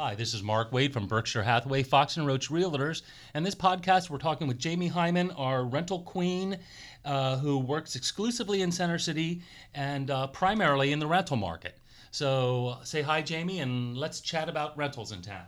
Hi, this is Mark Wade from Berkshire Hathaway Fox and Roach Realtors, and this podcast we're talking with Jamie Hyman, our rental queen, uh, who works exclusively in Center City and uh, primarily in the rental market. So say hi, Jamie, and let's chat about rentals in town.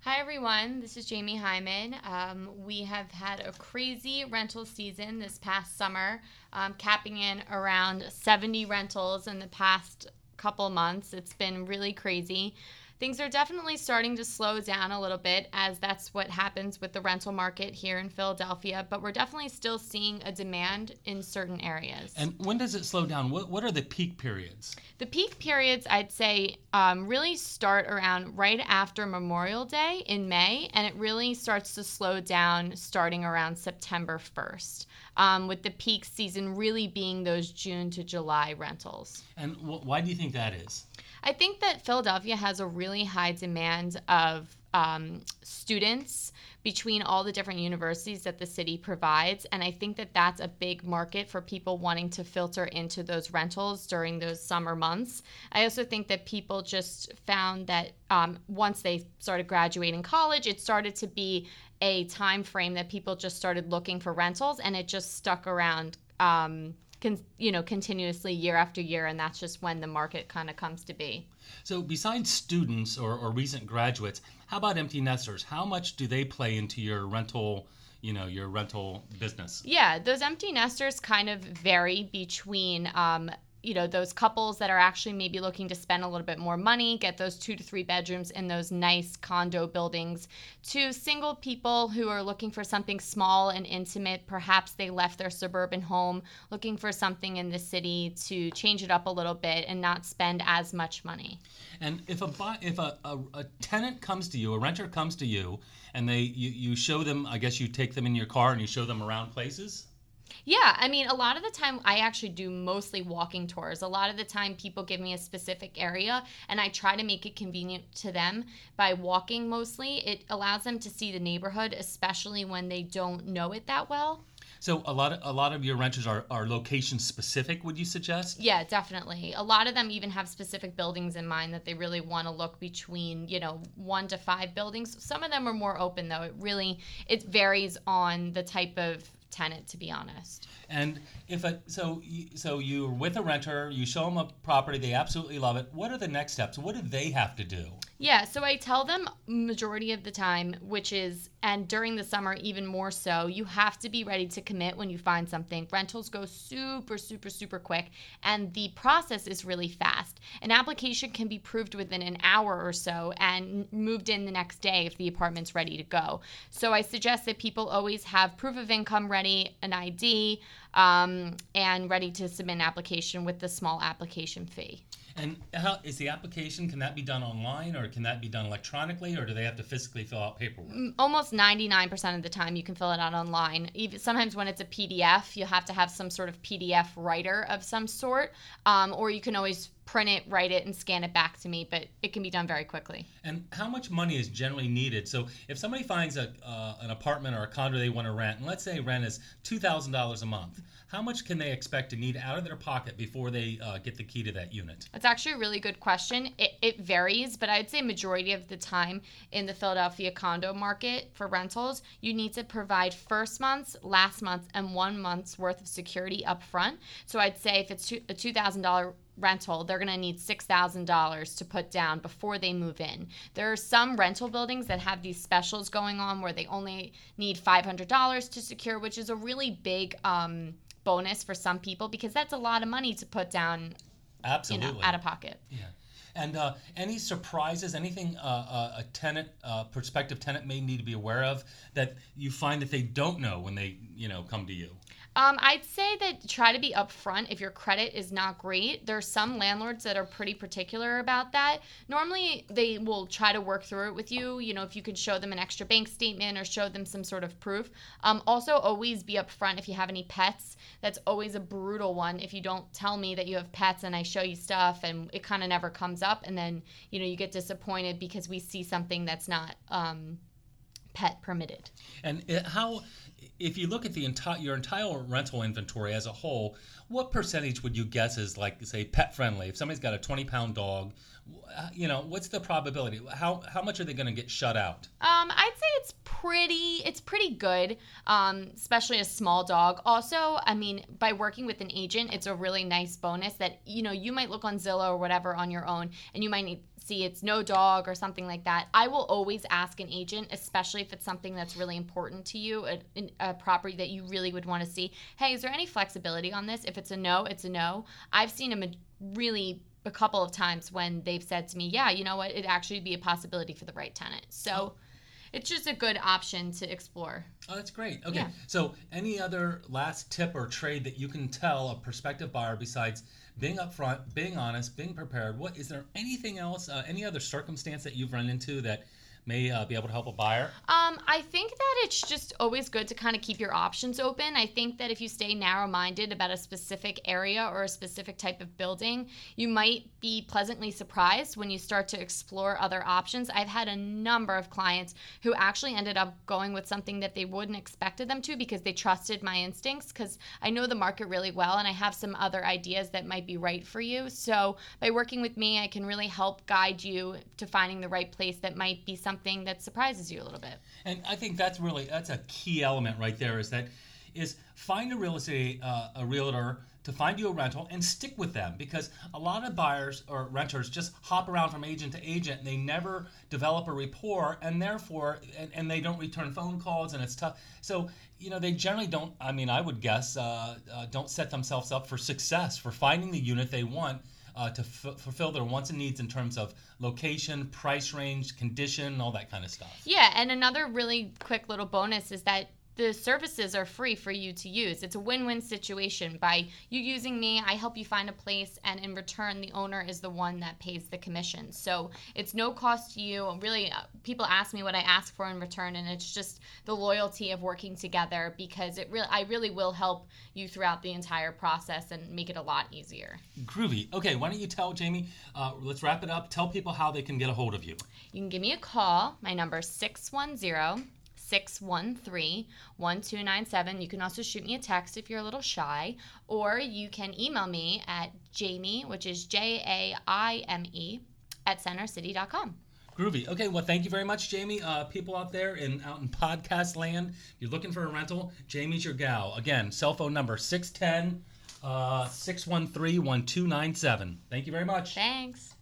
Hi, everyone. This is Jamie Hyman. Um, we have had a crazy rental season this past summer, um, capping in around 70 rentals in the past couple months. It's been really crazy things are definitely starting to slow down a little bit as that's what happens with the rental market here in Philadelphia, but we're definitely still seeing a demand in certain areas. And when does it slow down? What, what are the peak periods? The peak periods, I'd say, um, really start around right after Memorial Day in May, and it really starts to slow down starting around September 1st. Um, with the peak season really being those June to July rentals. And wh- why do you think that is? I think that Philadelphia has a really high demand of um, students between all the different universities that the city provides. And I think that that's a big market for people wanting to filter into those rentals during those summer months. I also think that people just found that um, once they started graduating college, it started to be a time frame that people just started looking for rentals and it just stuck around. Um, con- you know continuously year after year and that's just when the market kind of comes to be. So besides students or, or recent graduates how about empty nesters? How much do they play into your rental you know your rental business? Yeah those empty nesters kind of vary between um, you know those couples that are actually maybe looking to spend a little bit more money get those two to three bedrooms in those nice condo buildings to single people who are looking for something small and intimate. Perhaps they left their suburban home looking for something in the city to change it up a little bit and not spend as much money. And if a if a, a, a tenant comes to you a renter comes to you and they you, you show them i guess you take them in your car and you show them around places yeah, I mean, a lot of the time I actually do mostly walking tours. A lot of the time people give me a specific area and I try to make it convenient to them by walking mostly. It allows them to see the neighborhood, especially when they don't know it that well. So a lot of a lot of your renters are, are location specific, would you suggest? Yeah, definitely. A lot of them even have specific buildings in mind that they really want to look between, you know, one to five buildings. Some of them are more open though. It really it varies on the type of tenant, to be honest. And if a so so you're with a renter, you show them a property, they absolutely love it. What are the next steps? What do they have to do? Yeah, so I tell them majority of the time, which is, and during the summer even more so, you have to be ready to commit when you find something. Rentals go super, super, super quick, and the process is really fast. An application can be proved within an hour or so and moved in the next day if the apartment's ready to go. So I suggest that people always have proof of income ready, an ID, um, and ready to submit an application with the small application fee. And how is the application? Can that be done online, or can that be done electronically, or do they have to physically fill out paperwork? Mm, almost ninety nine percent of the time, you can fill it out online. Even sometimes when it's a PDF, you have to have some sort of PDF writer of some sort, um, or you can always print it, write it, and scan it back to me. But it can be done very quickly. And how much money is generally needed? So if somebody finds a uh, an apartment or a condo they want to rent, and let's say rent is two thousand dollars a month how much can they expect to need out of their pocket before they uh, get the key to that unit? That's actually a really good question. It, it varies, but I'd say majority of the time in the Philadelphia condo market for rentals, you need to provide first month's, last month's, and one month's worth of security up front. So I'd say if it's a two thousand dollar rental, they're going to need $6,000 to put down before they move in. There are some rental buildings that have these specials going on where they only need $500 to secure, which is a really big um, bonus for some people because that's a lot of money to put down absolutely you know, out of pocket. Yeah and uh, any surprises anything uh, uh, a tenant uh, prospective tenant may need to be aware of that you find that they don't know when they you know come to you um, I'd say that try to be upfront if your credit is not great. There are some landlords that are pretty particular about that. Normally, they will try to work through it with you. You know, if you could show them an extra bank statement or show them some sort of proof. Um, also, always be upfront if you have any pets. That's always a brutal one. If you don't tell me that you have pets and I show you stuff and it kind of never comes up, and then you know you get disappointed because we see something that's not. Um, pet permitted. And how, if you look at the entire your entire rental inventory as a whole, what percentage would you guess is like say pet friendly? If somebody's got a 20 pound dog, uh, you know, what's the probability? How how much are they going to get shut out? Um, I'd say it's pretty it's pretty good, um, especially a small dog. Also, I mean, by working with an agent, it's a really nice bonus that you know you might look on Zillow or whatever on your own, and you might need see it's no dog or something like that, I will always ask an agent, especially if it's something that's really important to you, a, a property that you really would want to see. Hey, is there any flexibility on this? If it's a no, it's a no. I've seen a really a couple of times when they've said to me, yeah, you know what, it actually be a possibility for the right tenant. So. It's just a good option to explore. Oh, that's great. Okay. Yeah. So, any other last tip or trade that you can tell a prospective buyer besides being upfront, being honest, being prepared? What is there anything else, uh, any other circumstance that you've run into that may uh, be able to help a buyer? Um, I think that it's just always good to kind of keep your options open. I think that if you stay narrow minded about a specific area or a specific type of building, you might be pleasantly surprised when you start to explore other options. I've had a number of clients who actually ended up going with something that they wouldn't expected them to because they trusted my instincts because I know the market really well and I have some other ideas that might be right for you. So by working with me, I can really help guide you to finding the right place that might be something something that surprises you a little bit. And I think that's really that's a key element right there is that is find a real estate uh, a realtor to find you a rental and stick with them because a lot of buyers or renters just hop around from agent to agent and they never develop a rapport and therefore and, and they don't return phone calls and it's tough so you know they generally don't i mean i would guess uh, uh, don't set themselves up for success for finding the unit they want uh, to f- fulfill their wants and needs in terms of location, price range, condition, all that kind of stuff. Yeah, and another really quick little bonus is that the services are free for you to use. It's a win-win situation. By you using me, I help you find a place, and in return, the owner is the one that pays the commission. So it's no cost to you. Really, uh, people ask me what I ask for in return, and it's just the loyalty of working together because it really, I really will help you throughout the entire process and make it a lot easier. Groovy. Okay, why don't you tell Jamie? Uh, let's wrap it up. Tell people how they can get a hold of you. You can give me a call. My number is 610- 613 1297. You can also shoot me a text if you're a little shy, or you can email me at Jamie, which is J A I M E, at centercity.com. Groovy. Okay, well, thank you very much, Jamie. Uh, people out there in out in podcast land, you're looking for a rental, Jamie's your gal. Again, cell phone number 610 uh, 613 1297. Thank you very much. Thanks.